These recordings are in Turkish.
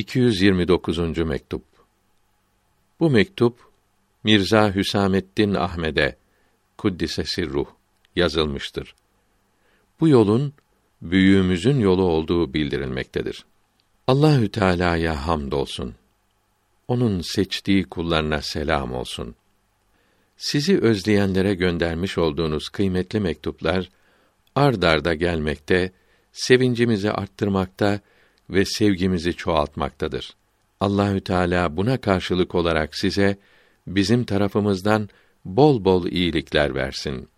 229. mektup. Bu mektup Mirza Hüsamettin Ahmed'e kuddise sirruh yazılmıştır. Bu yolun büyüğümüzün yolu olduğu bildirilmektedir. Allahü Teala'ya hamdolsun. Onun seçtiği kullarına selam olsun. Sizi özleyenlere göndermiş olduğunuz kıymetli mektuplar ard arda gelmekte, sevincimizi arttırmakta ve sevgimizi çoğaltmaktadır. Allahü Teala buna karşılık olarak size bizim tarafımızdan bol bol iyilikler versin.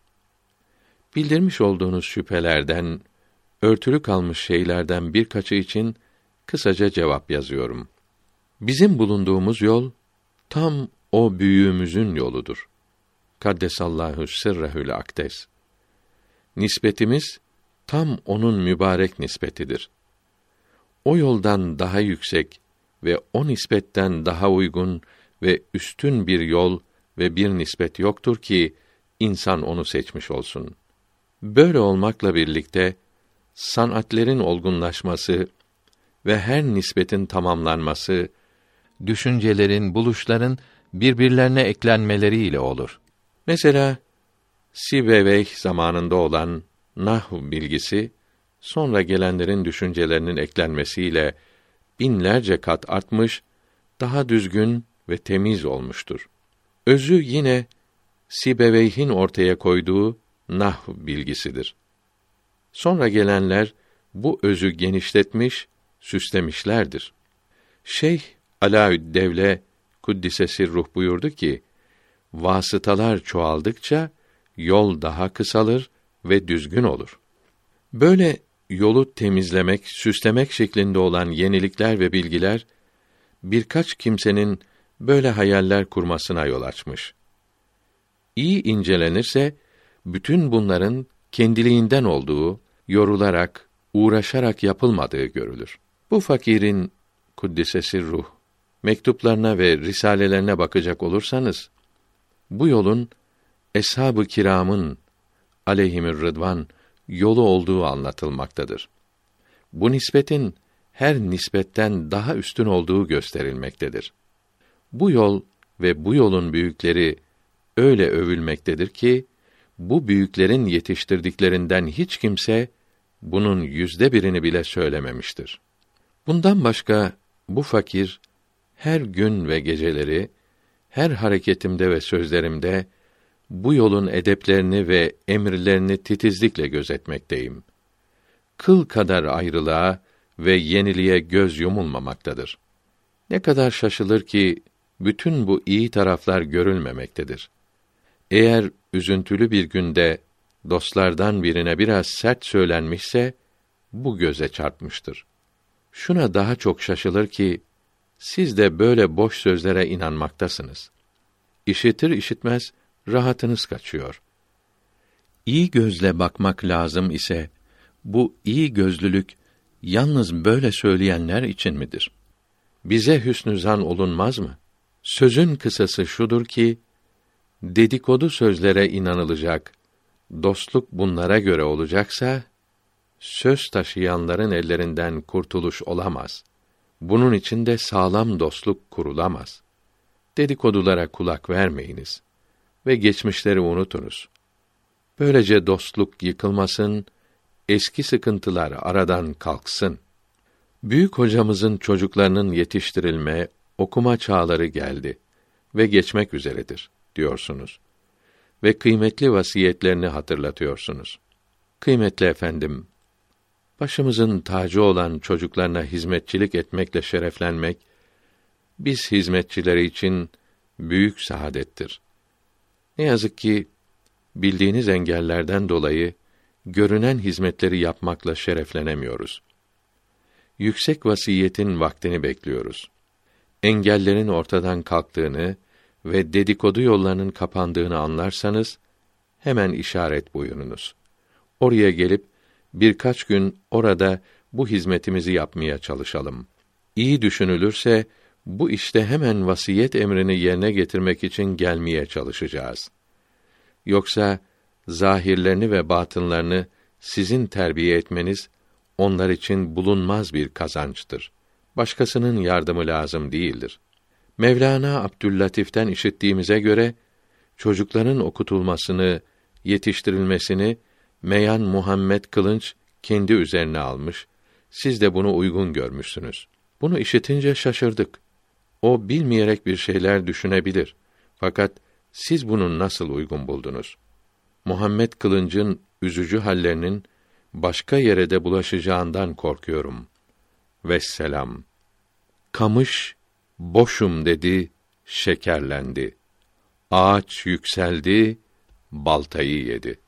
Bildirmiş olduğunuz şüphelerden, örtülü kalmış şeylerden birkaçı için kısaca cevap yazıyorum. Bizim bulunduğumuz yol tam o büyüğümüzün yoludur. Kaddesallahu sırrehül akdes. Nispetimiz tam onun mübarek nispetidir. O yoldan daha yüksek ve o nispetten daha uygun ve üstün bir yol ve bir nispet yoktur ki insan onu seçmiş olsun. Böyle olmakla birlikte sanatlerin olgunlaşması ve her nispetin tamamlanması düşüncelerin, buluşların birbirlerine eklenmeleriyle olur. Mesela Sibeveyh zamanında olan nahv bilgisi sonra gelenlerin düşüncelerinin eklenmesiyle binlerce kat artmış, daha düzgün ve temiz olmuştur. Özü yine Sibeveyh'in ortaya koyduğu nahv bilgisidir. Sonra gelenler bu özü genişletmiş, süslemişlerdir. Şeyh Alaüddevle Kuddise ruh buyurdu ki, vasıtalar çoğaldıkça yol daha kısalır ve düzgün olur. Böyle yolu temizlemek, süslemek şeklinde olan yenilikler ve bilgiler birkaç kimsenin böyle hayaller kurmasına yol açmış. İyi incelenirse bütün bunların kendiliğinden olduğu, yorularak, uğraşarak yapılmadığı görülür. Bu fakirin kuddisesi ruh mektuplarına ve risalelerine bakacak olursanız bu yolun eshab-ı kiramın aleyhimür rıdvan yolu olduğu anlatılmaktadır. Bu nispetin her nispetten daha üstün olduğu gösterilmektedir. Bu yol ve bu yolun büyükleri öyle övülmektedir ki bu büyüklerin yetiştirdiklerinden hiç kimse bunun yüzde birini bile söylememiştir. Bundan başka bu fakir her gün ve geceleri her hareketimde ve sözlerimde bu yolun edeplerini ve emirlerini titizlikle gözetmekteyim. Kıl kadar ayrılığa ve yeniliğe göz yumulmamaktadır. Ne kadar şaşılır ki bütün bu iyi taraflar görülmemektedir. Eğer üzüntülü bir günde dostlardan birine biraz sert söylenmişse bu göze çarpmıştır. Şuna daha çok şaşılır ki siz de böyle boş sözlere inanmaktasınız. İşitir işitmez rahatınız kaçıyor. İyi gözle bakmak lazım ise bu iyi gözlülük yalnız böyle söyleyenler için midir? Bize hüsnü zan olunmaz mı? Sözün kısası şudur ki dedikodu sözlere inanılacak, dostluk bunlara göre olacaksa söz taşıyanların ellerinden kurtuluş olamaz. Bunun için de sağlam dostluk kurulamaz. Dedikodulara kulak vermeyiniz ve geçmişleri unutunuz. Böylece dostluk yıkılmasın, eski sıkıntılar aradan kalksın. Büyük hocamızın çocuklarının yetiştirilme, okuma çağları geldi ve geçmek üzeredir diyorsunuz. Ve kıymetli vasiyetlerini hatırlatıyorsunuz. Kıymetli efendim, başımızın tacı olan çocuklarına hizmetçilik etmekle şereflenmek biz hizmetçileri için büyük saadettir. Ne yazık ki bildiğiniz engellerden dolayı görünen hizmetleri yapmakla şereflenemiyoruz. Yüksek vasiyetin vaktini bekliyoruz. Engellerin ortadan kalktığını ve dedikodu yollarının kapandığını anlarsanız hemen işaret buyurunuz. Oraya gelip birkaç gün orada bu hizmetimizi yapmaya çalışalım. İyi düşünülürse bu işte hemen vasiyet emrini yerine getirmek için gelmeye çalışacağız. Yoksa zahirlerini ve batınlarını sizin terbiye etmeniz onlar için bulunmaz bir kazançtır. başkasının yardımı lazım değildir. Mevlana Abdüllatif'ten işittiğimize göre çocukların okutulmasını, yetiştirilmesini Meyan Muhammed Kılınç kendi üzerine almış. Siz de bunu uygun görmüşsünüz. Bunu işitince şaşırdık. O bilmeyerek bir şeyler düşünebilir. Fakat siz bunu nasıl uygun buldunuz? Muhammed Kılınç'ın üzücü hallerinin başka yere de bulaşacağından korkuyorum. Vesselam. Kamış boşum dedi, şekerlendi. Ağaç yükseldi, baltayı yedi.